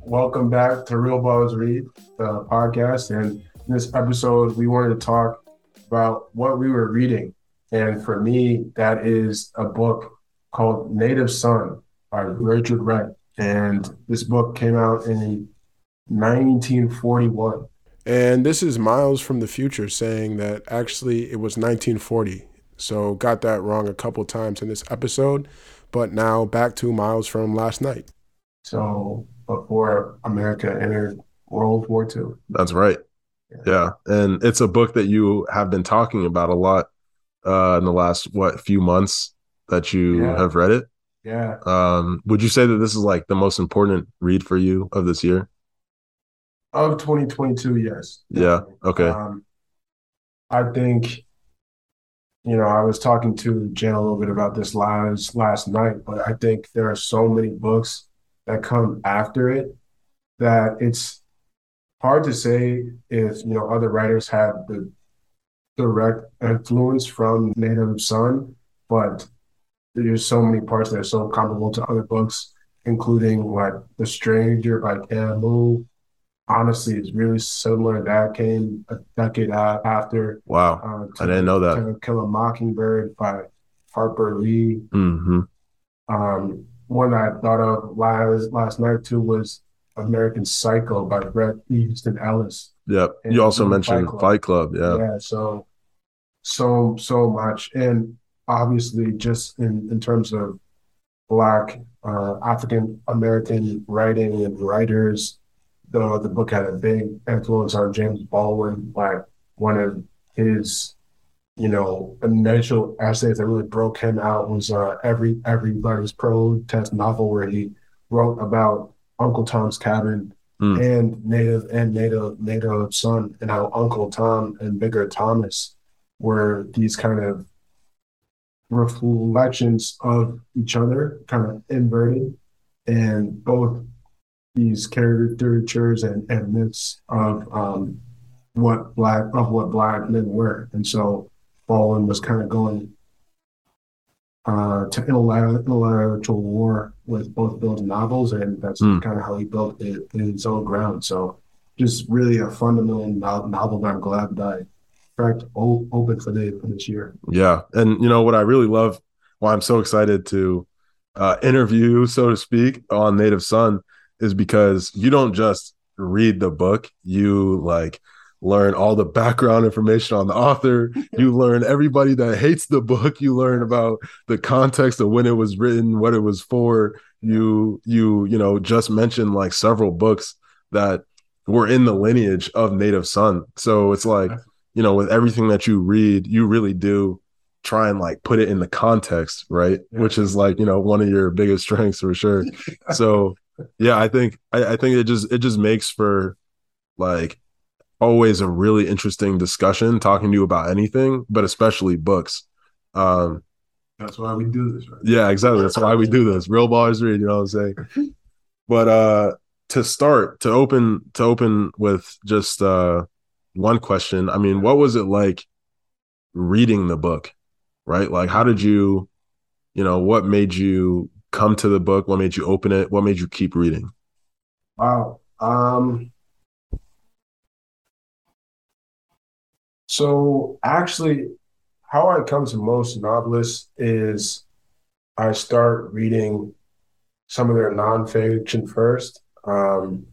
Welcome back to Real Ballers Read, the podcast. And in this episode, we wanted to talk about what we were reading. And for me, that is a book called Native Son by Richard Wright. And this book came out in 1941. And this is Miles from the future saying that actually it was 1940. So got that wrong a couple times in this episode. But now back to Miles from last night. So before America entered World War II. That's right. Yeah. yeah. And it's a book that you have been talking about a lot uh, in the last, what, few months that you yeah. have read it. Yeah. Um, would you say that this is like the most important read for you of this year? Of 2022, yes. Yeah. Okay. Um, I think, you know, I was talking to Jan a little bit about this last last night, but I think there are so many books that come after it that it's hard to say if you know other writers have the direct influence from Native Son, but there's so many parts that are so comparable to other books, including like The Stranger by Camus. Honestly, it's really similar. That came a decade after. Wow, uh, I didn't know that. To Kill a Mockingbird by Harper Lee. Mm-hmm. Um, one I thought of last last night too was American Psycho by Bret Easton Ellis. Yep. You also mentioned Fight Club. Fight Club. Yeah. Yeah. So, so, so much. And obviously, just in, in terms of Black uh, African American writing and writers, the, the book had a big influence on James Baldwin. Like one of his, you know, initial essays that really broke him out was uh, every everybody's protest novel where he wrote about Uncle Tom's Cabin mm. and Native and Native Native Son, and how Uncle Tom and Bigger Thomas were these kind of reflections of each other, kind of inverted, and both these caricatures and, and myths of um, what black of what black men were, and so Baldwin was kind of going uh, to intellectual war with both those novels, and that's mm. kind of how he built it in his own ground. So, just really a fundamental novel that I'm glad that I cracked open for, the, for this year. Yeah, and you know what I really love, why I'm so excited to uh, interview, so to speak, on Native Son, is because you don't just read the book, you like learn all the background information on the author. You learn everybody that hates the book. You learn about the context of when it was written, what it was for. You you you know just mentioned like several books that were in the lineage of Native Son. So it's like you know with everything that you read, you really do try and like put it in the context, right? Yeah. Which is like you know one of your biggest strengths for sure. so yeah, I think I, I think it just it just makes for like always a really interesting discussion talking to you about anything, but especially books. Um, That's why we do this, right? Yeah, exactly. That's why we do this. Real ballers read, you know what I'm saying? But uh to start, to open to open with just uh one question. I mean, what was it like reading the book? Right? Like how did you, you know, what made you come to the book? What made you open it? What made you keep reading? Wow. Um So actually, how I come to most novelists is I start reading some of their nonfiction first. Um,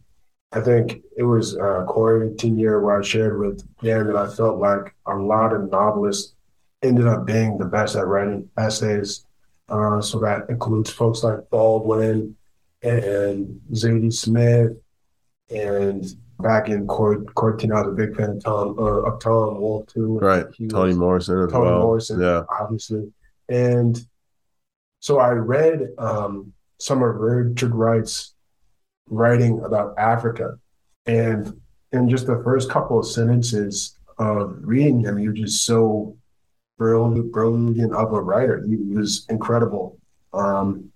I think it was a quarantine year where I shared with Dan that I felt like a lot of novelists ended up being the best at writing essays. Uh, so that includes folks like Baldwin and Zadie Smith and back in court, Cortina, I was a big fan of Tom, uh, of Tom Wolfe too. Right, Toni Morrison as Toni well. Morrison, yeah, obviously. And so I read um, some of Richard Wright's writing about Africa, and in just the first couple of sentences of reading them, you're just so brilliant, brilliant of a writer. He was incredible. Um,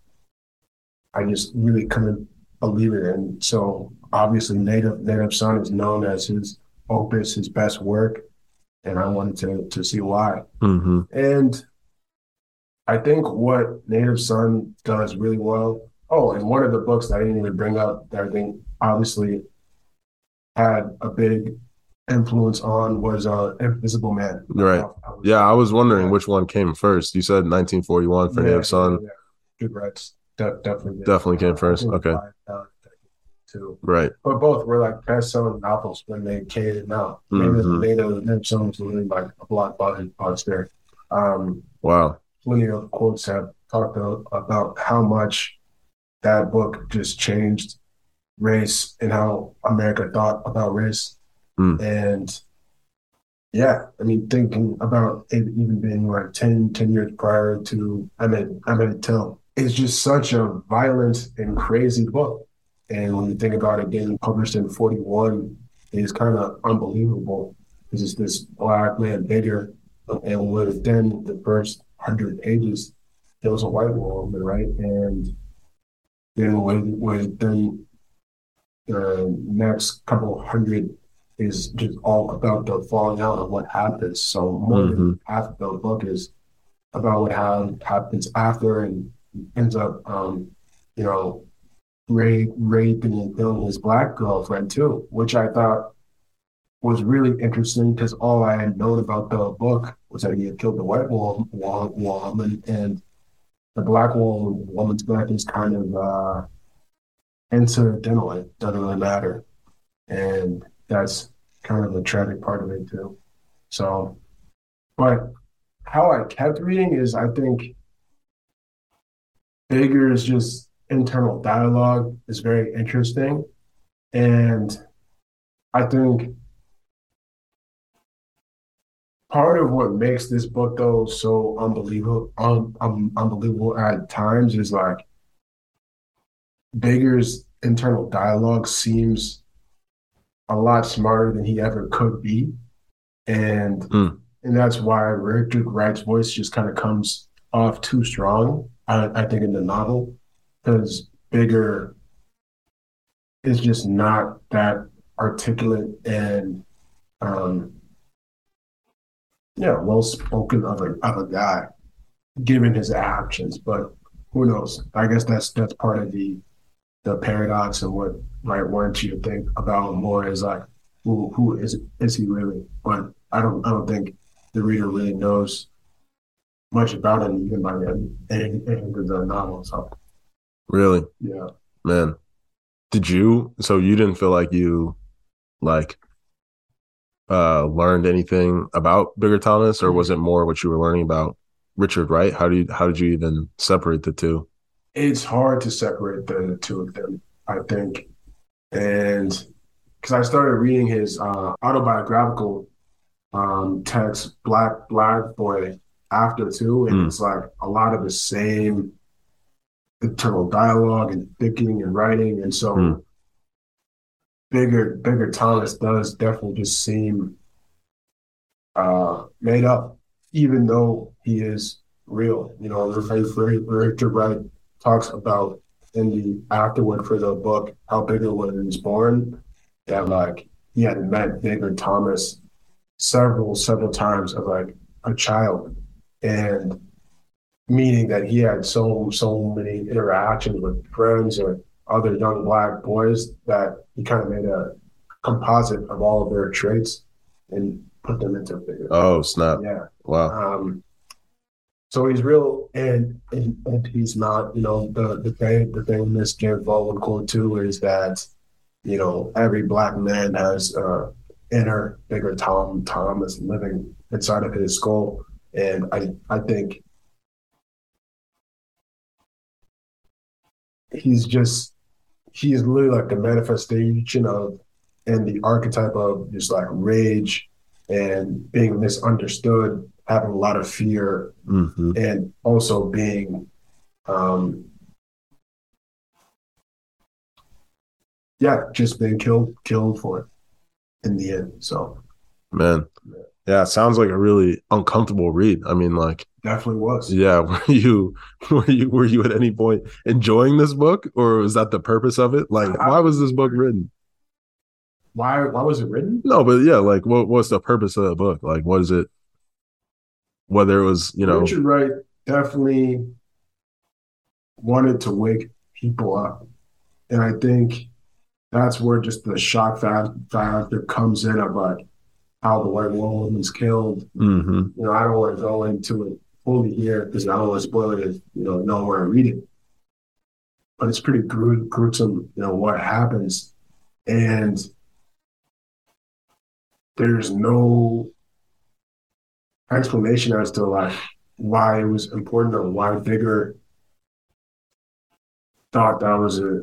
I just really couldn't believe it, and so obviously Native Native Son is known as his opus, his best work, and I wanted to to see why. hmm And I think what Native Son does really well. Oh, and one of the books that I didn't even bring up that I think obviously had a big influence on was uh, Invisible Man. Right. Yeah, I was wondering which one came first. You said 1941 for Yeah, Native Son. yeah, yeah. Goodreads. De- definitely. Definitely came Uh, first. Okay. Too. Right. But both were like best selling novels when they came out. Native, Mhm. Native, Native Son was really like a blockbuster. Um, Wow. plenty of quotes have talked about how much that book just changed race and how America thought about race. Mm. And yeah, I mean, thinking about it even being like 10, 10 years prior to i Emmett, Emmett Till, it's just such a violent and crazy book. And when you think about it getting published in 41, it's kind of unbelievable. It's this black man bigger and within the first hundred pages, there was a white woman, right? And then with within the next couple hundred is just all about the falling out of what happens. So more than half the book is about what hap- happens after and ends up, um, you know, rape, raping and killing his black girlfriend too, which I thought was really interesting because all I had known about the book was that he had killed the white wo- wo- woman and the black wo- woman's death is kind of uh, incidental. It doesn't really matter. And that's kind of the tragic part of it too. So, but how I kept reading is I think Bigger's just internal dialogue is very interesting. And I think part of what makes this book though so unbelievable un, um, unbelievable at times is like Bigger's internal dialogue seems a lot smarter than he ever could be. And Mm. and that's why Richard Wright's voice just kind of comes off too strong, I, I think, in the novel. Because Bigger is just not that articulate and um yeah, well spoken of a of a guy, given his actions. But who knows? I guess that's that's part of the the paradox and what might want you to think about more is like who who is is he really? But I don't I don't think the reader really knows much about him even by the end of the novel. So Really, yeah. man. Did you? So you didn't feel like you, like, uh, learned anything about Bigger Thomas, or was it more what you were learning about Richard Wright? How do you? How did you even separate the two? It's hard to separate the two of them, I think. And because I started reading his uh, autobiographical um, text, Black Black Boy, after too, and Mm. it's like a lot of the same internal dialogue and thinking and writing, and so Mm. bigger bigger Thomas does definitely just seem uh, made up, even though he is real. You know, Richard Wright talks about in the afterword for the book how Bigger was born that like he had met Bigger Thomas several several times as like a child and meaning that he had so so many interactions with friends or other young black boys that he kind of made a composite of all of their traits and put them into Bigger. Oh snap! yeah. Wow. Um, so he's real, and, and and he's not. You know, the the thing the thing in this James Baldwin quote too is that you know every black man has uh, inner bigger Tom Thomas living inside of his skull, and I I think he's just he is literally like the manifestation of and the archetype of just like rage and being misunderstood, having a lot of fear, hmm and also being um yeah, just being killed killed for it in the end. So Man, yeah, it sounds like a really uncomfortable read. I mean, like, definitely was. yeah, were you were you were you at any point enjoying this book, or was that the purpose of it? Like, why was this book written? why why was it written? No, but yeah, like what what's the purpose of the book? Like what is it? Whether it was, you know, Richard Wright definitely wanted to wake people up. And I think that's where just the shock factor comes in of like how the white woman was killed. mhm. You know, I don't want to go into it fully here because I don't want to spoil it if you know know where I read it. But it's pretty gru- gruesome, you know, what happens. And there's no explanation as to like why it was important or why Bigger thought that was a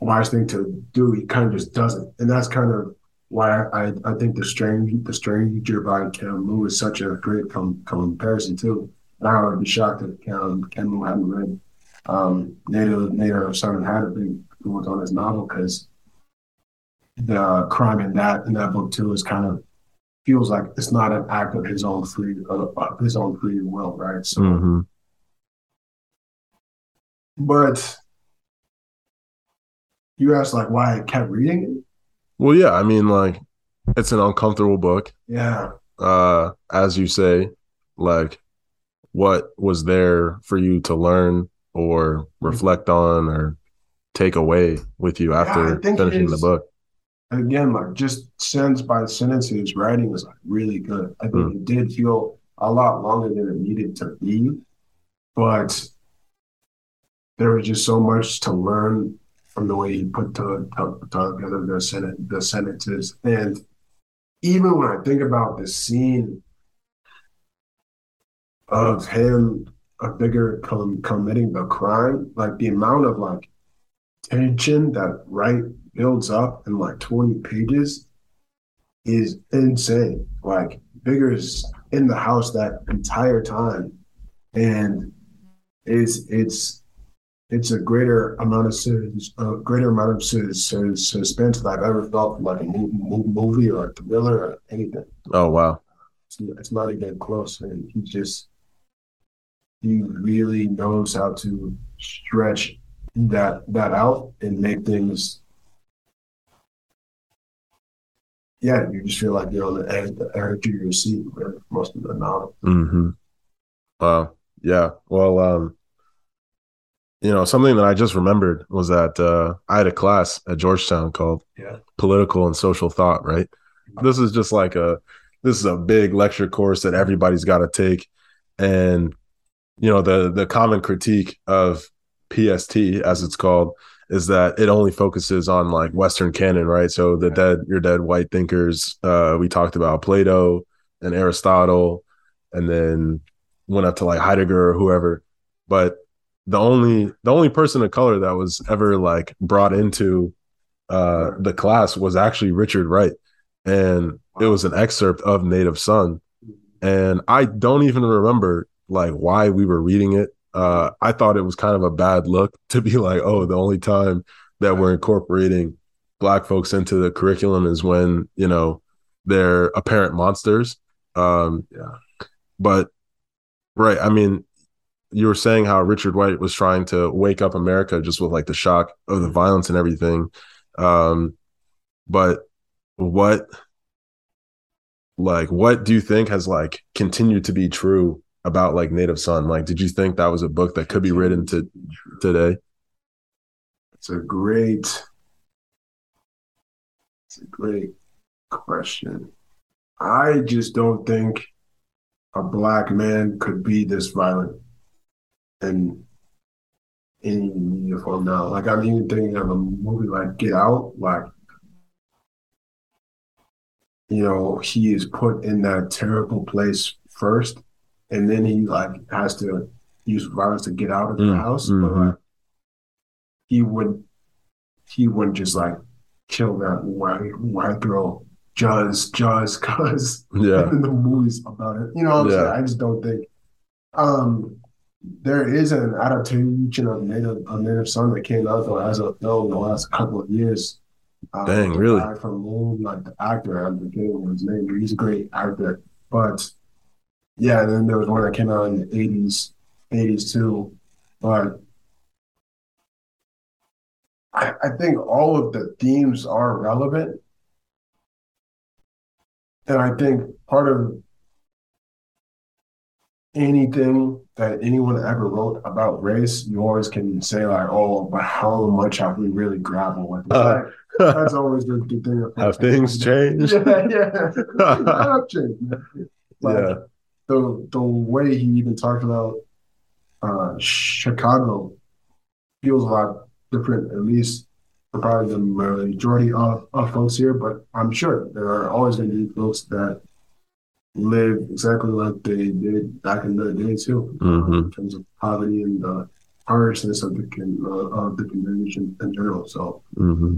wise thing to do. He kind of just doesn't, and that's kind of why I, I think the strange the stranger by Camus is such a great com- comparison too. And I would be shocked if Cam, Camus hadn't read um, Native Native Son had a big influence on his novel because the crime in that in that book too is kind of feels like it's not an act of his own free of his own free will, right? So, Mhm. but you asked like why I kept reading it. Well, yeah, I mean, like, it's an uncomfortable book. Yeah, Uh, as you say, like, what was there for you to learn or reflect on or take away with you after think finishing the book? Again, like just sentence by sentence, his writing was like really good. I think hmm. it did feel a lot longer than it needed to be, but there was just so much to learn from the way he put to, to, together the sentence, the sentences, and even when I think about the scene of him, a bigger com- committing the crime, like the amount of like tension that Wright builds up in like 20 pages is insane. Like Bigger's in the house that entire time. And it's it's it's a greater amount of sus- a greater amount of sus- sus- suspense that I've ever felt from like a mo- mo- movie or a thriller or anything. Oh, wow. It's, it's not even close. And he just he really knows how to stretch that that out and make things yeah, you just feel like you're on the edge, the edge of your seat for most of the novel. Mm-hmm. Wow. Yeah. Well, um, you know, something that I just remembered was that uh, I had a class at Georgetown called Yeah. Political and Social Thought, right? This is just like a this is a big lecture course that everybody's got to take. And you know, the the common critique of PST as it's called is that it only focuses on like Western canon, right? So the dead, your dead white thinkers. Uh, we talked about Plato and Aristotle, and then went up to like Heidegger or whoever. But the only the only person of color that was ever like brought into uh, the class was actually Richard Wright, and it was an excerpt of Native Son, and I don't even remember like why we were reading it. Uh, I thought it was kind of a bad look to be like, oh, the only time that we're incorporating black folks into the curriculum is when you know they're apparent monsters. Um, Yeah. but right, I mean, you were saying how Richard Wright was trying to wake up America just with like the shock of the violence and everything. Um, but what, like, what do you think has like continued to be true about like Native Son? Like, did you think that was a book that could be written to today? It's a great, it's a great question. I just don't think a black man could be this violent in any media form now. Like I'm even thinking of a movie like Get Out, like you know, he is put in that terrible place first, and then he like has to use violence to get out of the Mm, house. But mhm. like he would he wouldn't just like kill that white white girl just just cause Yeah. in the movies about it. You know what I'm Yeah. saying? I just don't think um there is an adaptation of Native of Native Son that came out though as a film in the last couple of years. Um, Dang, really? from Moon, like the actor, I'm forgetting his name. He's a great actor. But yeah, and then there was one that came out in the eighties, eighties too. But I, I think all of the themes are relevant. And I think part of anything that anyone ever wrote about race, you always can say like, "Oh, but how much have we really grappled with?" Uh, that's always the, the thing. Have things changed? Yeah, yeah, changed. Like, yeah. The the way he even talked about uh, Chicago feels a lot different, at least for probably the majority of, of folks here. But I'm sure there are always going to be folks that live exactly like they did back in the day too, mm-hmm. in terms of poverty and the harshness of the uh, of the community in, in general. So, mm-hmm.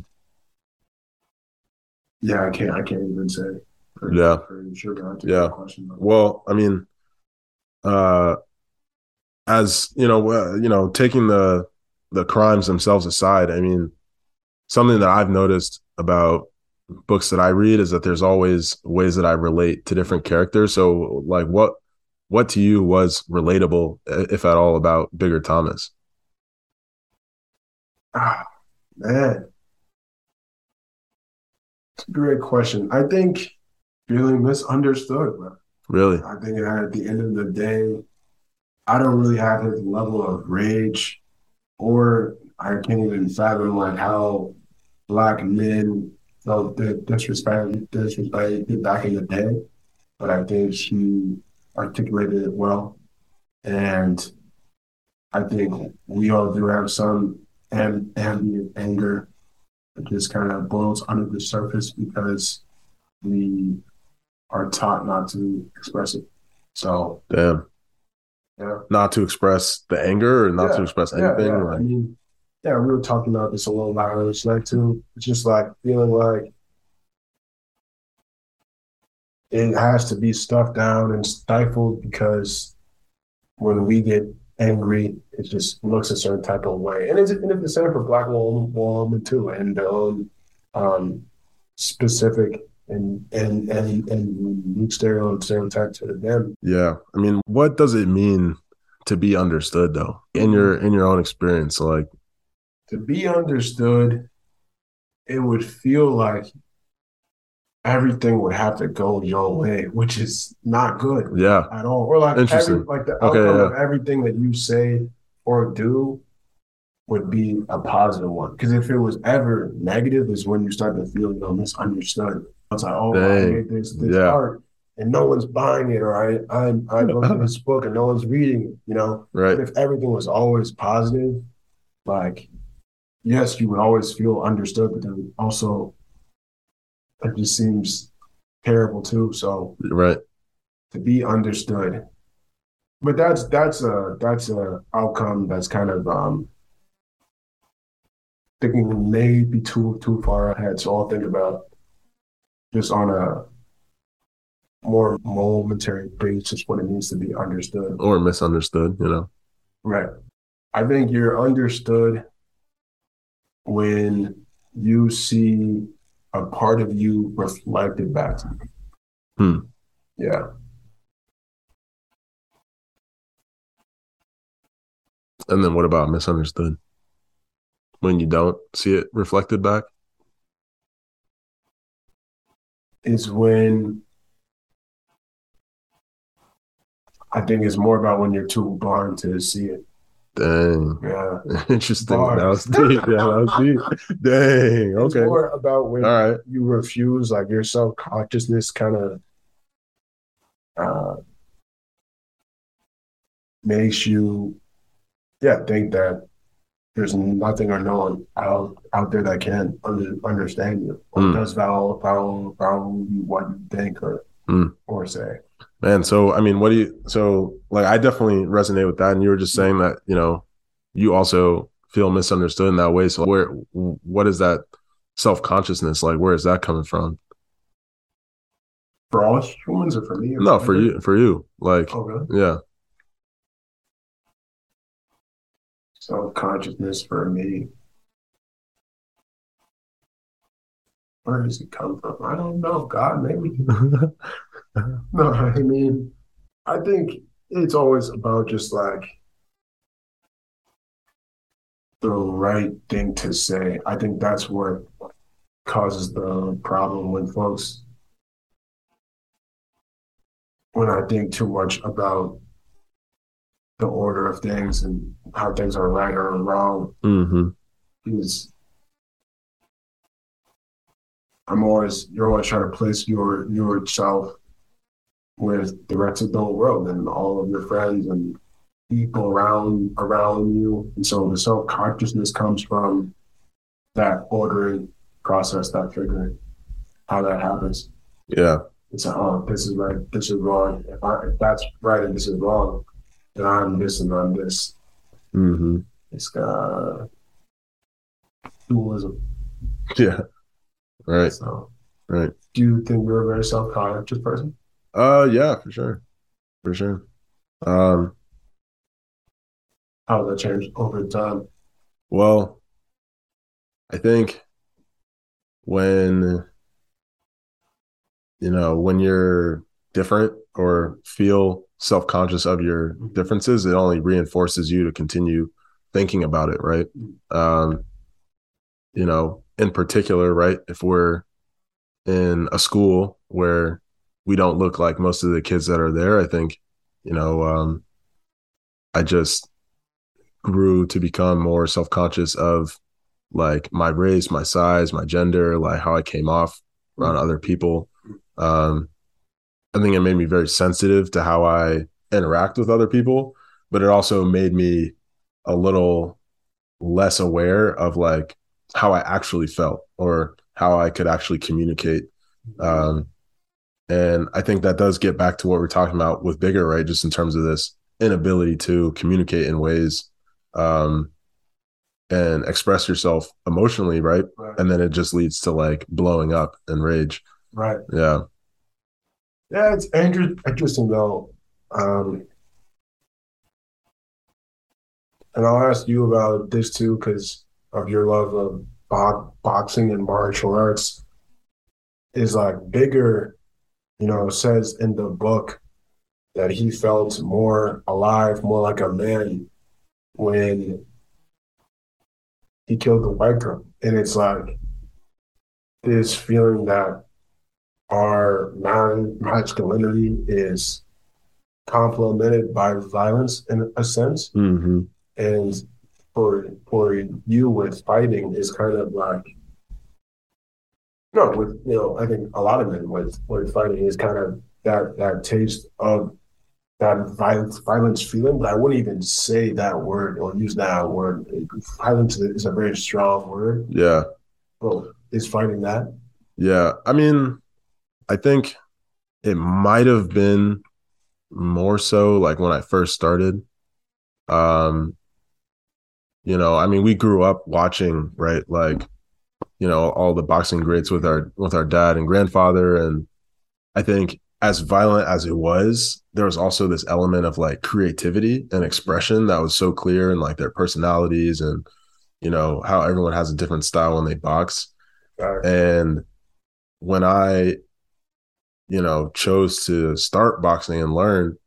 yeah, I can't I can't even say. Yeah, sure. Yeah. Well, I mean, uh, as you know, uh, you know, taking the the crimes themselves aside, I mean, something that I've noticed about books that I read is that there's always ways that I relate to different characters. So like what what to you was relatable, if at all, about Bigger Thomas? Ah, man. It's a great question. I think feeling misunderstood, bro. Really? I think at the end of the day, I don't really have his level of rage or I can't even fathom like how black men felt disrespected, disrespected back in the day, but I think she articulated it well. And I think we all do have some amb- ambient anger that just kind of boils under the surface because we are taught not to express it. So, damn. Yeah. Not to express the anger or not yeah. to express anything. Yeah, yeah. I mean, yeah, we were talking about this a little while last night too. It's just like feeling like it has to be stuffed down and stifled because when we get angry, it just looks a certain type of way. And it's, and it's the same for black woman, woman too, and their own um, specific and and and and unique stereotype to them. Yeah, I mean, what does it mean to be understood though in your in your own experience? Like to be understood, it would feel like everything would have to go your way, which is not good. Yeah. At all. Or like every, like the outcome okay, yeah. of everything that you say or do would be a positive one. Because if it was ever negative, is when you start to feel you know misunderstood. It's like, oh, Dang. I made this this yeah. art and no one's buying it, or I I I wrote this book and no one's reading it. You know, right? But if everything was always positive, like yes, you would always feel understood, but then also it just seems terrible too. So right to be understood, but that's that's a that's a outcome that's kind of um thinking maybe too too far ahead. So I'll think about just on a more momentary basis what it means to be understood or misunderstood. You know, right? I think you're understood when you see a part of you reflected back to you. Hmm. Yeah. And then what about misunderstood? When you don't see it reflected back? Is when I think it's more about when you're too blind to see it. Dang. Yeah. Interesting. Bars. That was deep. Yeah, that was deep. Dang. Okay. It's more about when All right. you refuse, like your self consciousness kind of uh, makes you, yeah, think that there's nothing or no one out out there that can under, understand you or mm. does value value value what you think or mm. or say. Man, so I mean, what do you? So like, I definitely resonate with that. And you were just saying that you know, you also feel misunderstood in that way. So where, what is that self consciousness like? Where is that coming from? For all humans, or for me? Or no, for you. For you, like, oh, really? yeah. Self consciousness for me. Where does it come from? I don't know. God, maybe. no, I mean, I think it's always about just like the right thing to say. I think that's what causes the problem when folks when I think too much about the order of things and how things are right or wrong Mm-hmm. is I'm always you're always trying to place your yourself with the rest of the world and all of your friends and people around around you. And so the self consciousness comes from that ordering process, that figuring how that happens. Yeah. It's like, oh, this is right, this is wrong. If, I, if that's right and this is wrong, I'm this and I'm this. Mm-hmm. It's uh, dualism. Yeah. Right. So, Right. do you think you're a very self conscious person? Uh yeah, for sure. For sure. Um How has that changed over time? Well, I think when you know when you're different or feel self-conscious of your differences, it only reinforces you to continue thinking about it, right? Um, you know, in particular, right? If we're in a school where we don't look like most of the kids that are there, I think, you know, um, I just grew to become more self-conscious of like my race, my size, my gender, like how I came off around other people. Um, I think it made me very sensitive to how I interact with other people, but it also made me a little less aware of like how I actually felt or how I could actually communicate. Um, and I think that does get back to what we're talking about with bigger, right? Just in terms of this inability to communicate in ways um, and express yourself emotionally, right? Right. And then it just leads to like blowing up and rage. right. Yeah. Yeah, it's inter- interesting though. Um, and I'll ask you about this too because of your love of bo- boxing and martial arts. Is like bigger, you know, says in the book that he felt more alive, more like a man when he killed the white girl. And it's like this feeling that our non-masculinity is complemented by violence in a sense. Mm-hmm. And for for you with fighting is kind of like no, with you know, I think a lot of men with with fighting is kind of that that taste of that violence violence feeling, but I wouldn't even say that word or use that word. Violence is a very strong word. Yeah. But is fighting that? Yeah. I mean, I think it might have been more so like when I first started. Um, you know, I mean, we grew up watching, right? Like, you know, all the boxing greats with our with our dad and grandfather. And I think as violent as it was, there was also this element of like creativity and expression that was so clear in like their personalities and you know how everyone has a different style when they box. Right. And when I, you know, chose to start boxing and learn,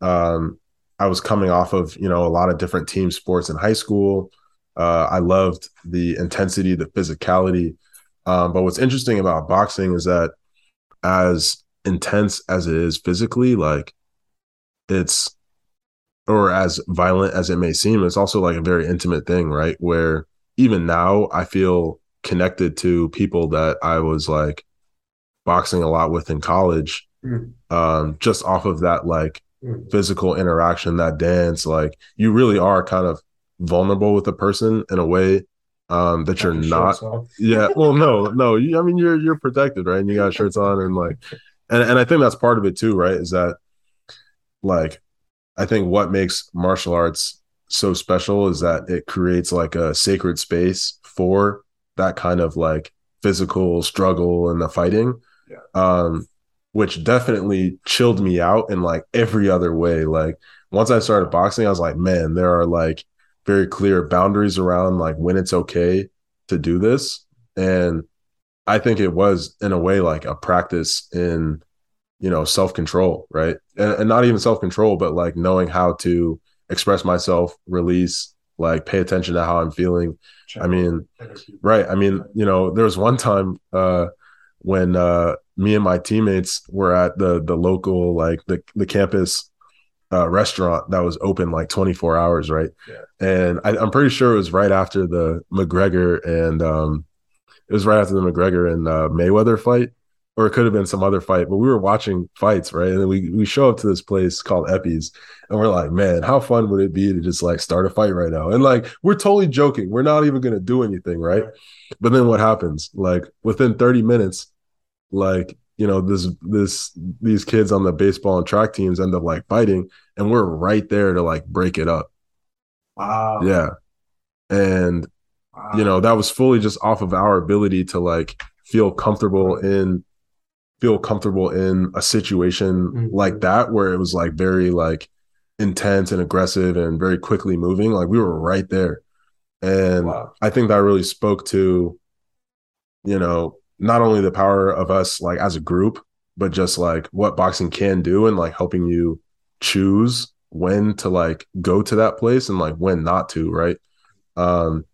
um, I was coming off of, you know, a lot of different team sports in high school. Uh, I loved the intensity, the physicality. Um, but what's interesting about boxing is that as intense as it is physically, like it's, or as violent as it may seem, it's also like a very intimate thing, right? Where even now I feel connected to people that I was like boxing a lot with in college, Mm. um, just off of that like Mm. physical interaction, that dance. Like you really are kind of vulnerable with a person in a way um, that you're not. Yeah. Well, no, no. You, I mean, you're you're protected, right? And you got shirts on, and like, and and I think that's part of it too, right? Is that like, I think what makes martial arts so special is that it creates like a sacred space for that kind of like physical struggle and the fighting. Yeah. Um, which definitely chilled me out in like every other way. Like once I started boxing, I was like, man, there are like very clear boundaries around like when it's okay to do this. And I think it was in a way like a practice in, you know, self control, right? And, and not even self control, but like knowing how to express myself, release, like pay attention to how I'm feeling. I mean, right. I mean, you know, there was one time uh when uh me and my teammates were at the the local like the the campus uh, restaurant that was open like 24 hours, right? Yeah. And I, I'm pretty sure it was right after the McGregor and um, it was right after the McGregor and uh, Mayweather fight, or it could have been some other fight. But we were watching fights, right? And then we we show up to this place called Epi's, and we're like, man, how fun would it be to just like start a fight right now? And like we're totally joking, we're not even gonna do anything, right? But then what happens? Like within 30 minutes, like you know this this these kids on the baseball and track teams end up like fighting and we're right there to like break it up Wow. yeah and Wow. you know that was fully just off of our ability to like feel comfortable in feel comfortable in a situation Mhm. like that where it was like very like intense and aggressive and very quickly moving like we were right there and Wow. i think that really spoke to you know not only the power of us like as a group but just like what boxing can do and like helping you choose when to like go to that place and like when not to right um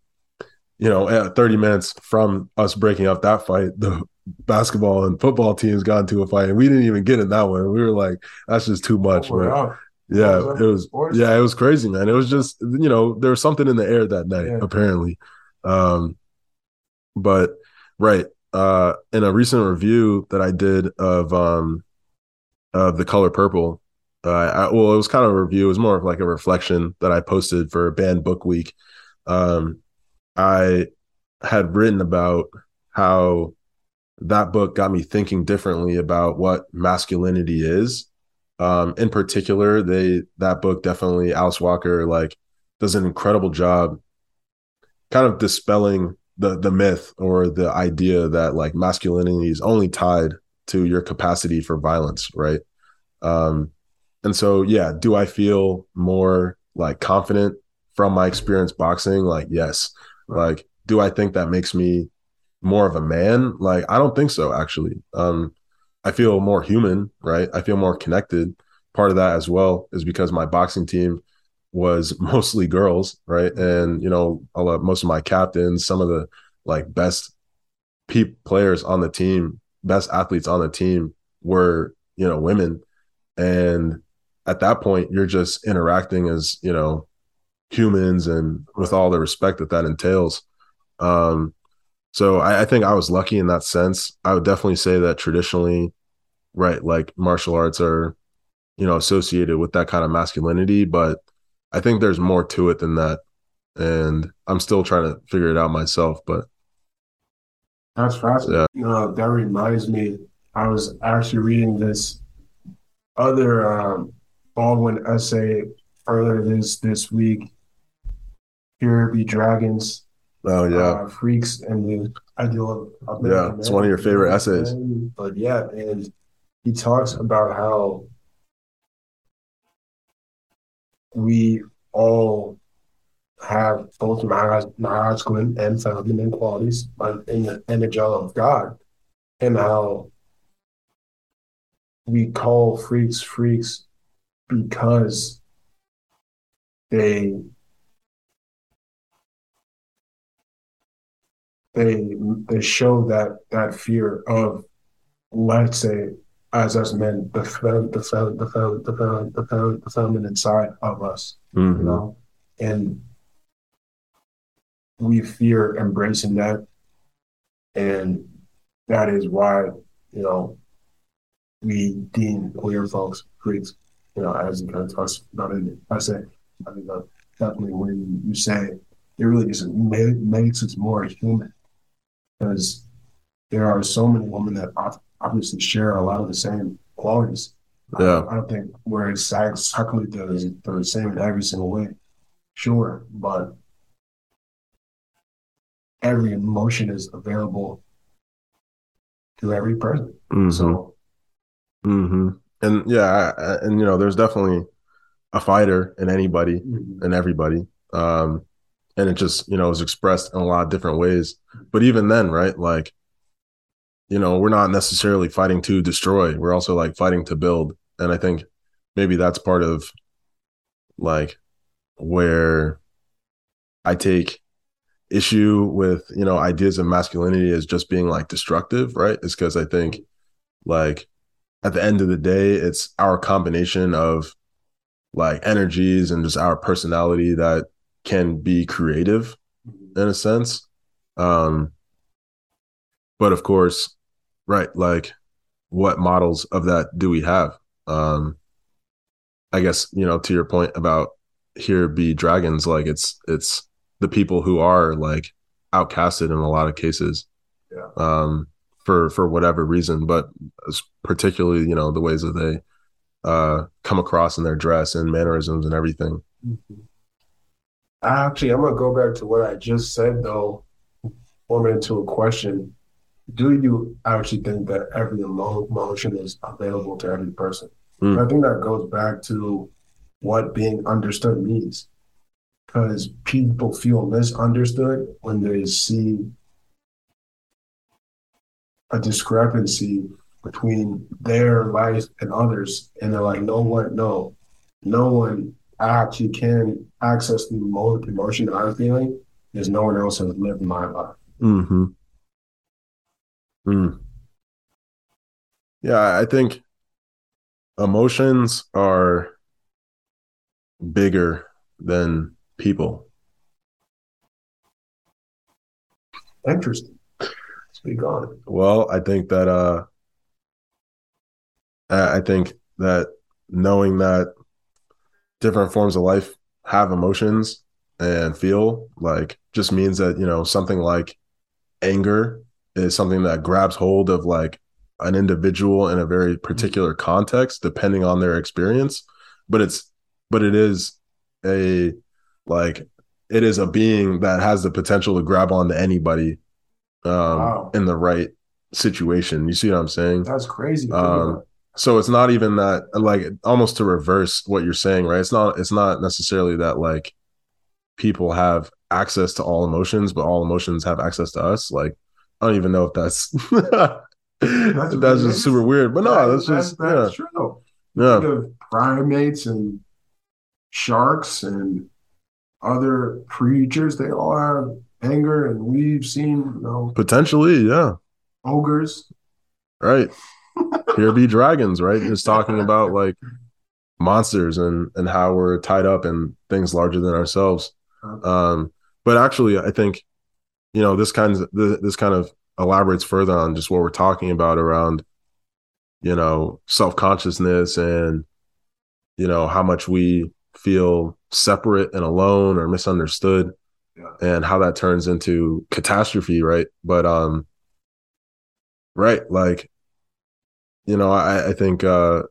you know at 30 minutes from us breaking up that fight the basketball and football teams got into a fight and we didn't even get in that one we were like that's just too much We're man. yeah was it was Sports? yeah it was crazy man it was just you know there was something in the air that night Yeah. apparently um but right uh in a recent review that i did of um of the color purple uh I, well it was kind of a review it was more of like a reflection that i posted for banned book week um i had written about how that book got me thinking differently about what masculinity is. Um in particular they that book definitely alice walker like does an incredible job kind of dispelling the the myth or the idea that like masculinity is only tied to your capacity for violence right? Um and so yeah do i feel more like confident from my experience boxing? Like yes. Like do i think that makes me more of a man? Like i don't think so actually. Um i feel more human right? I feel more connected. Part of that as well is because my boxing team was mostly girls right? And you know most of my captains some of the like best pe- players on the team best athletes on the team were you know women. And at that point you're just interacting as you know humans and with all the respect that that entails. Um so I, I think i was lucky in that sense i would definitely say that traditionally right like martial arts are you know associated with that kind of masculinity but i think there's more to it than that and i'm still trying to figure it out myself but That's fascinating. Yeah. You know, that reminds me, I was actually reading this other um, Baldwin essay earlier this this week. Here be dragons, oh yeah uh, freaks, and the ideal of, of Yeah, it's one of your favorite essays. But yeah, and he talks about how we all have both mas- masculine and feminine qualities in the image of God, and how we call freaks freaks because they they they show that that fear of let's say as us men the fem, the the the the the feminine side of us you Mhm. know? And we fear embracing that. And that is why you know we deem queer folks freaks you know as you kind of talks about it i say i mean uh, definitely when you say it really just ma- makes us more human because there are so many women that obviously share a lot of the same qualities Yeah. I don't think we're exactly the, the same in every single way. Sure, but every emotion is available to every person. Mhm. So hmm And yeah, I- I- and you know, there's definitely a fighter in anybody and everybody. Um, and it just, you know, is expressed in a lot of different ways. But even then, right, like, you know, we're not necessarily fighting to destroy. We're also like fighting to build. And I think maybe that's part of like where I take issue with you know ideas of masculinity as just being like destructive, right? Is because I think like at the end of the day, it's our combination of like energies and just our personality that can be creative in a sense. Um, but of course, right, like what models of that do we have? Um, I guess, you know, to your point about here be dragons, like it's it's the people who are like outcasted in a lot of cases. Yeah. Um, for for whatever reason, but particularly, you know, the ways that they uh come across in their dress and mannerisms and everything. Mm-hmm. Actually, I'm gonna go back to what I just said though, form it into a question. Do you actually think that every emotion is available to every person? Mm. I think that goes back to what being understood means. Because people feel misunderstood when they see a discrepancy between their life and others. And they're like, no one, no, no one actually can access the emotion I'm feeling because no one else has lived my life. Mm-hmm. Mm. Yeah, I think emotions are bigger than people. Interesting. Speak on. Well, I think that uh I think that knowing that different forms of life have emotions and feel like just means that you know something like anger is something that grabs hold of like an individual in a very particular context depending on their experience. But it's but it is a like it is a being that has the potential to grab onto anybody um wow. in the right situation. You see what i'm saying? That's crazy. Um so it's not even that like almost to reverse what you're saying right? It's not it's not necessarily that like people have access to all emotions but all emotions have access to us. Like i don't even know if that's that's, that's just super weird but no that's, that's just that's, yeah. true yeah. Think of primates and sharks and other creatures. They all have anger and we've seen you know potentially yeah. ogres. Right here be dragons, right? Just talking about like monsters and and how we're tied up in things larger than ourselves. Um, but actually, I think you know this kind of this kind of elaborates further on just what we're talking about around you know self consciousness and you know how much we feel separate and alone or misunderstood yeah. and how that turns into catastrophe right but um right like you know, I, I think uh,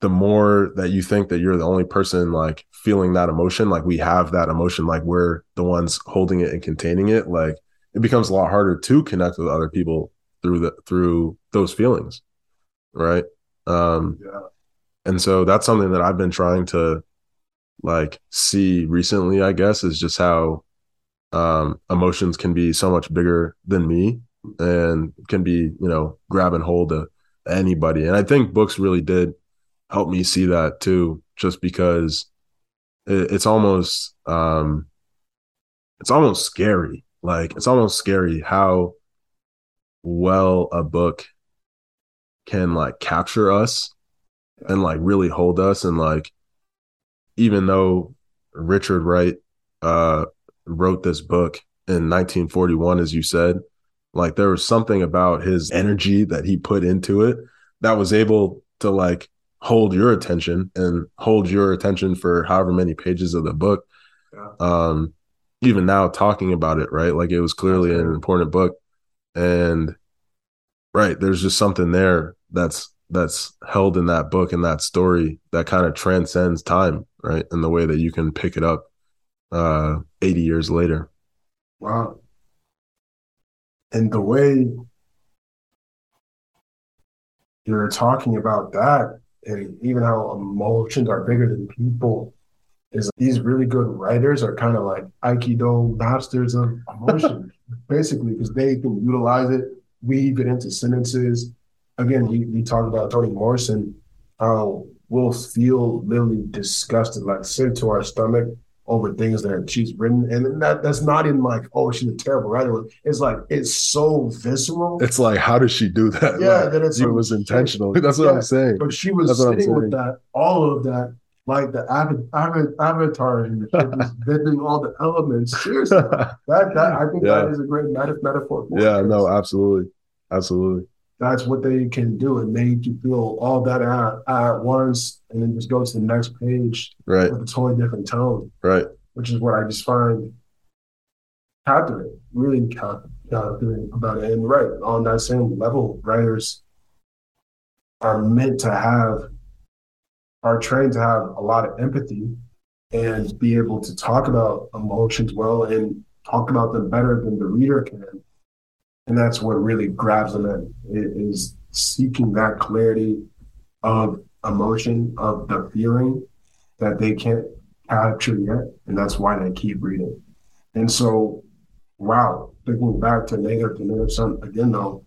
the more that you think that you're the only person like feeling that emotion, like we have that emotion, like we're the ones holding it and containing it, like it becomes a lot harder to connect with other people through the through those feelings, right? Um, yeah. And so that's something that I've been trying to like see recently, I guess, is just how um, emotions can be so much bigger than me and can be, you know, grabbing hold of anybody. And I think books really did help me see that too, just because it, it's almost um it's almost scary. Like it's almost scary how well a book can like capture us and like really hold us and like even though Richard Wright uh wrote this book in 1941 as you said like there was something about his energy that he put into it that was able to like hold your attention and hold your attention for however many pages of the book. Yeah. Um, even now talking about it, right? Like it was clearly an important book. And right, there's just something there that's that's held in that book and that story that kind of transcends time, right? In the way that you can pick it up uh 80 years later. Wow and the way you're talking about that and even how emotions are bigger than people is these really good writers are kind of like aikido masters of emotion basically because they can utilize it weave it into sentences. Again we, we talked about toni morrison how we'll feel literally disgusted like sick to our stomach over things that she's written, and that that's not in like, oh, she's a terrible writer. It's like it's so visceral. It's like, how did she do that? Yeah, Like, that it's it like- was intentional. That's what Yeah. I'm saying. But she was That's sitting with that, all of that, like the ava- ava- avatar and the shit, bending all the elements. Seriously, that that I think Yeah. that is a great meta- metaphor. yeah, no, absolutely, absolutely. That's what they can do and make you feel all that at, at once, and then just go to the next page Right, with a totally different tone, right. which is what I just find captivating, really captivating about it. And right on that same level, writers are meant to have, are trained to have a lot of empathy and be able to talk about emotions well and talk about them better than the reader can. And that's what really grabs them in is seeking that clarity of emotion, of the feeling that they can't capture yet. And that's why they keep reading. And so, wow, thinking back to Native to Native Son again, though,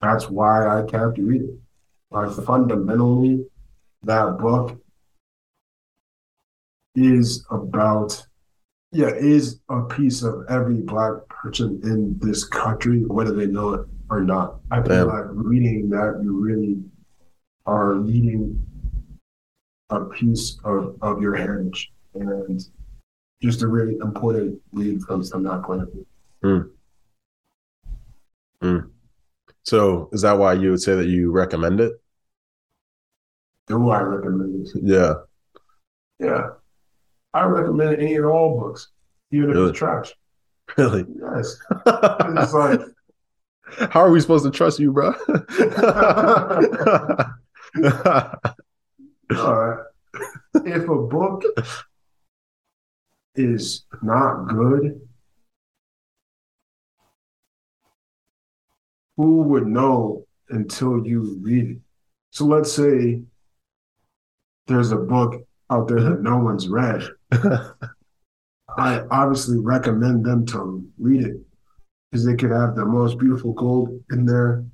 that's why I kept reading. Like fundamentally, that book is about, yeah, is a piece of every black person in this country, whether they know it or not. I feel Damn. like reading that, you really are reading a piece of, of your heritage and just a really important read from some not point of view. So, is that why you would say that you recommend it? Do I recommend it? Yeah, Yeah. I recommend any and all books, even if Really? it's trash. really. Yes. It's like, How are we supposed to trust you, bro? all right. If a book is not good, who would know until you read it? So let's say there's a book out there that no one's read. I obviously recommend them to read it because it could have the most beautiful gold in there,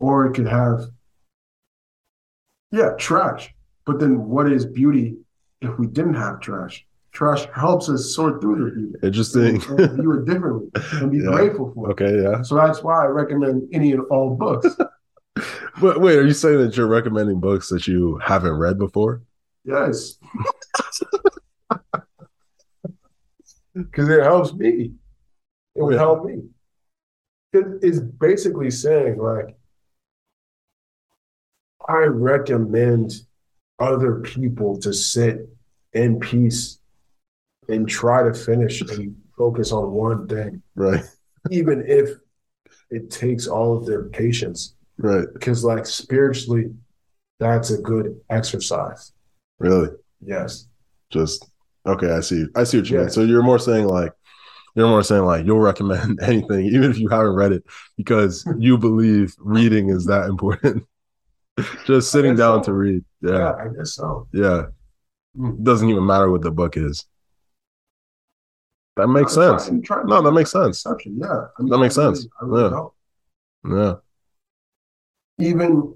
or it could have, yeah, trash. But then what is beauty if we didn't have trash? Trash helps us sort through the beauty Interesting. and, and view it differently and be Yeah. grateful for it. Okay, yeah. So that's why I recommend any and all books. But wait, are you saying that you're recommending books that you haven't read before? Yes. Because it helps me. It would help me. It is basically saying, like, I recommend other people to sit in peace and try to finish and focus on one thing, Right, even if it takes all of their patience. right. Because, like, spiritually, that's a good exercise. Really? Yes. Just okay, I see. I see what you Yeah. mean. So you're more saying like you're more saying like you'll recommend anything, even if you haven't read it, because you believe reading is that important. Just sitting down so. to read. Yeah, Yeah. I guess so. Yeah. Hmm. Doesn't even matter what the book is. That makes I'm sense. trying- No, that makes sense. Exception, yeah. I That makes really- sense. Really Yeah. don't. Yeah. Even,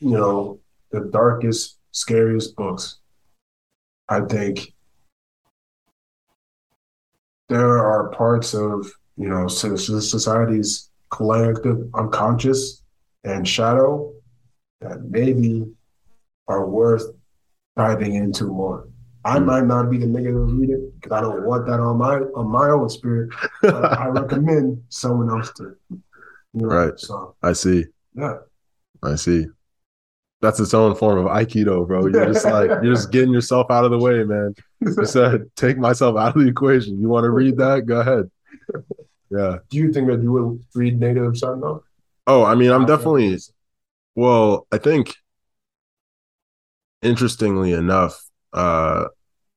you know, the darkest, scariest books, I think there are parts of, you know, so- so society's collective unconscious and shadow that maybe are worth diving into more. I Hmm. might not be the nigga to read it because I don't want that on my on my own spirit. But I recommend someone else to. You know, Right. So I see. yeah. I see. That's its own form of Aikido, bro. You're just like you're just getting yourself out of the way, man. You said, take myself out of the equation. You want to read that? Go ahead. Yeah. Do you think that you would read Native Son though? Oh, I mean, I'm definitely well, I think interestingly enough, uh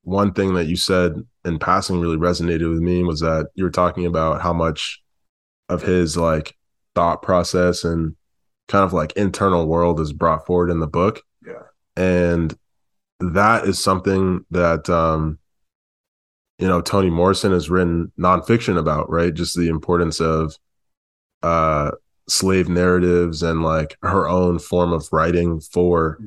one thing that you said in passing really resonated with me was that you were talking about how much of his like thought process and kind of like internal world is brought forward in the book. Yeah. And that is something that um you know Toni Morrison has written nonfiction about, right? Just the importance of uh slave narratives and like her own form of writing for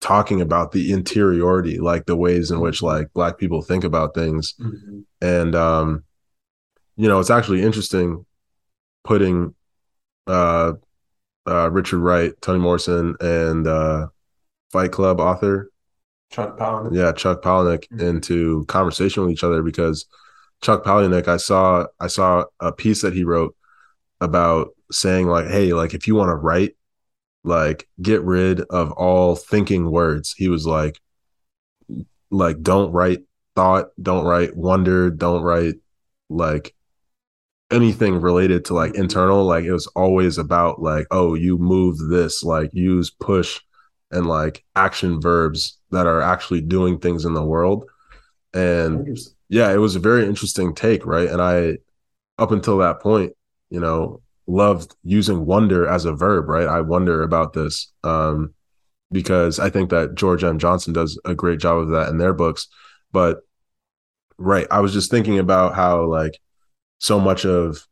talking about the interiority, like the ways in which like black people think about things. Mm-hmm. And um, you know, it's actually interesting putting uh uh Richard Wright, Toni Morrison, and uh Fight Club author Chuck Palahniuk. yeah, Chuck Palahniuk Mhm. into conversation with each other because Chuck Palahniuk, I saw I saw a piece that he wrote about saying like, hey, like if you want to write, like get rid of all thinking words. He was like, like don't write thought, don't write wonder, don't write like anything related to like internal. Like it was always about like, oh, you move this, like use push and like action verbs that are actually doing things in the world. And yeah, it was a very interesting take, right? And I, up until that point, you know, loved using wonder as a verb, right? I wonder about this um, because I think that George M. Johnson does a great job of that in their books. But right, I was just thinking about how like so much of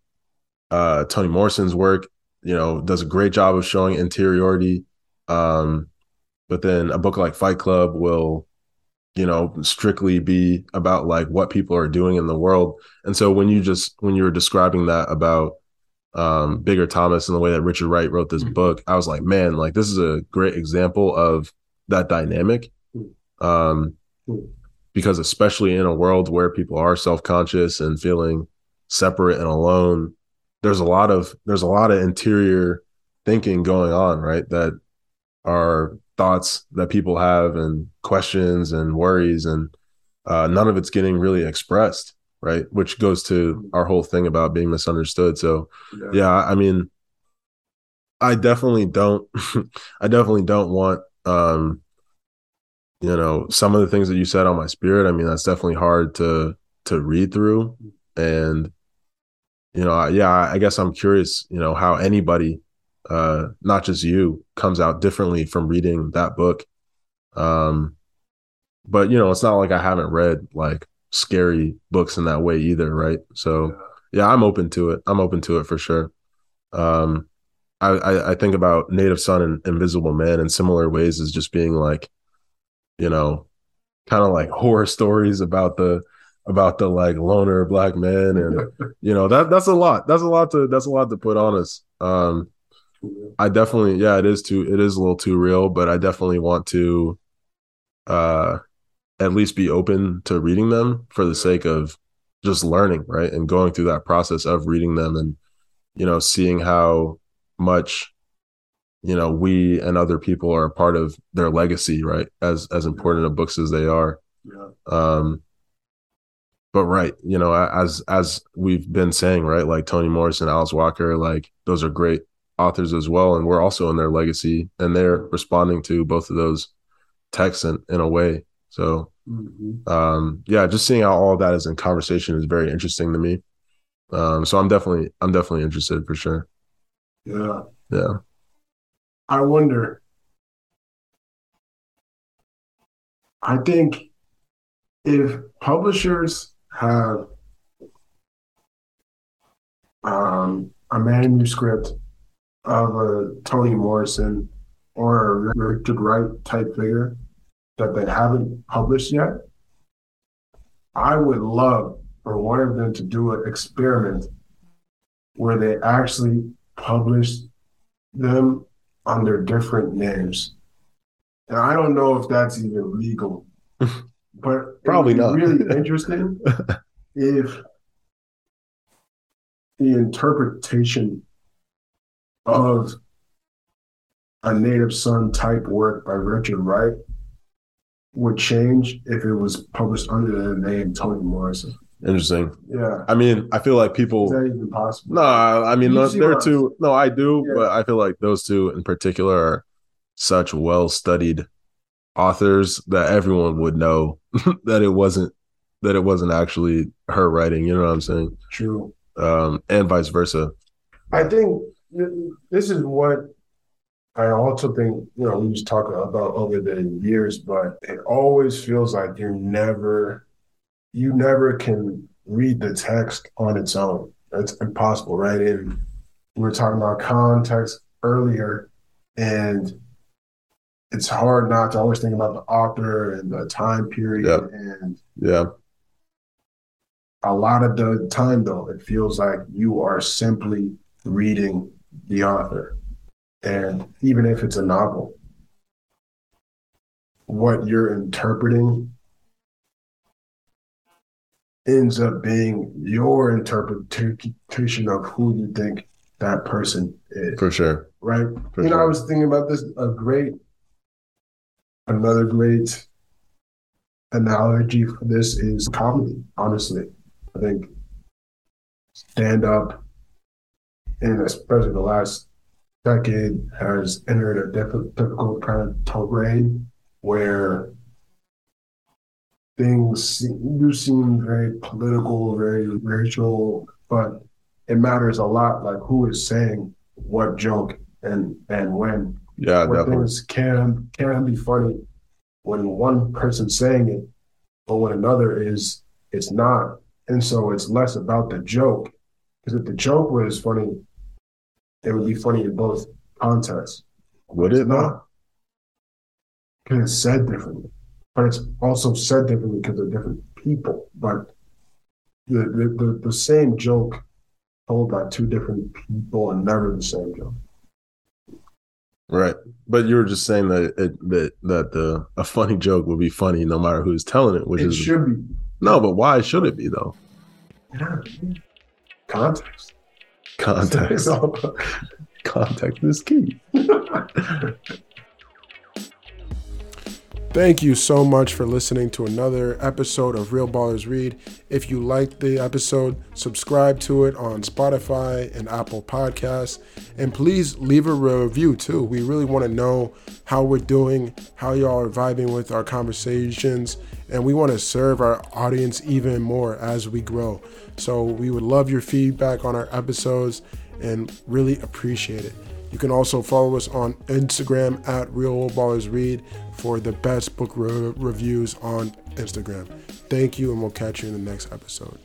uh, Toni Morrison's work, you know, does a great job of showing interiority. Um, but then a book like Fight Club will you know strictly be about like what people are doing in the world and so when you just when you were describing that about um bigger thomas and the way that richard wright wrote this Mhm. book i was like man like this is a great example of that dynamic um Mm. because especially in a world where people are self-conscious and feeling separate and alone there's a lot of there's a lot of interior thinking going on right? That are thoughts that people have and questions and worries and uh, none of it's getting really expressed right? Which goes to our whole thing about being misunderstood. So yeah. i mean i definitely don't i definitely don't want um you know some of the things that you said on my spirit i mean that's definitely hard to to read through. And you know I- yeah i guess i'm curious you know how anybody uh not just you comes out differently from reading that book. Um but you know it's not like i haven't read like scary books in that way either right? So yeah. i'm open to it. I'm open to it for sure. Um i i, I think about native son and invisible man in similar ways as just being like you know kind of like horror stories about the about the like loner black man and you know that that's a lot that's a lot to that's a lot to put on us um I definitely, yeah, it is too, it is a little too real, but I definitely want to, uh, at least be open to reading them for the sake of just learning, right, and going through that process of reading them and, you know, seeing how much, you know, we and other people are a part of their legacy, right, as as important of books as they are. yeah. Um, but right, you know, as as we've been saying, right, like Toni Morrison, Alice Walker, like those are great authors as well, and we're also in their legacy, and they're responding to both of those texts in, in a way. So, Mhm. um, yeah, just seeing how all of that is in conversation is very interesting to me. Um, so I'm definitely, I'm definitely interested for sure. yeah. Yeah. I wonder. I think if publishers have um, a manuscript of a Toni Morrison or a Richard Wright type figure that they haven't published yet, I would love for one of them to do an experiment where they actually publish them under different names. And I don't know if that's even legal, but Probably not. Really interesting if the interpretation of a native son type work by Richard Wright would change if it was published under the name Toni Morrison. Interesting. Yeah. I mean, I feel like people. Is that even possible? no, I mean, You those, see they're two, no, I do, Yeah. but I feel like those two in particular are such well studied authors that everyone would know that it wasn't that it wasn't actually her writing you know what i'm saying True. um and vice versa I think this is what I also think, you know, we just talk about over the years, but it always feels like you never, you never can read the text on its own. That's impossible, right? And we were talking about context earlier, and it's hard not to always think about the author and the time period Yep. and Yeah. a lot of the time though it feels like you are simply reading the author and even if it's a novel what you're interpreting ends up being your interpretation of who you think that person is For sure. right For you know i was thinking about this a great another great analogy for this is comedy honestly. I think stand up and especially the last decade has entered a diff- difficult kind of terrain where things do seem very political very racial but it matters a lot like who is saying what joke and and when Yeah, where definitely. things can can be funny when one person's saying it, but when another is it's not. And so it's less about the joke. Because if the joke was funny, it would be funny in both contexts. Would it not? Because it's said differently. But it's also said differently because they're different people. But the, the, the, the same joke told by two different people and never the same joke. Right. But you were just saying that it, that that the a funny joke would be funny no matter who's telling it, which it is should be no. But why should it be though? context. Context. Context is key. Thank you so much for listening to another episode of Real Ballers Read. If you liked the episode, subscribe to it on Spotify and Apple Podcasts. And please leave a review too. We really want to know how we're doing, how y'all are vibing with our conversations, and we want to serve our audience even more as we grow. So we would love your feedback on our episodes and really appreciate it. You can also follow us on Instagram at Real Old Ballers Read for the best book re- reviews on Instagram. Thank you, and we'll catch you in the next episode.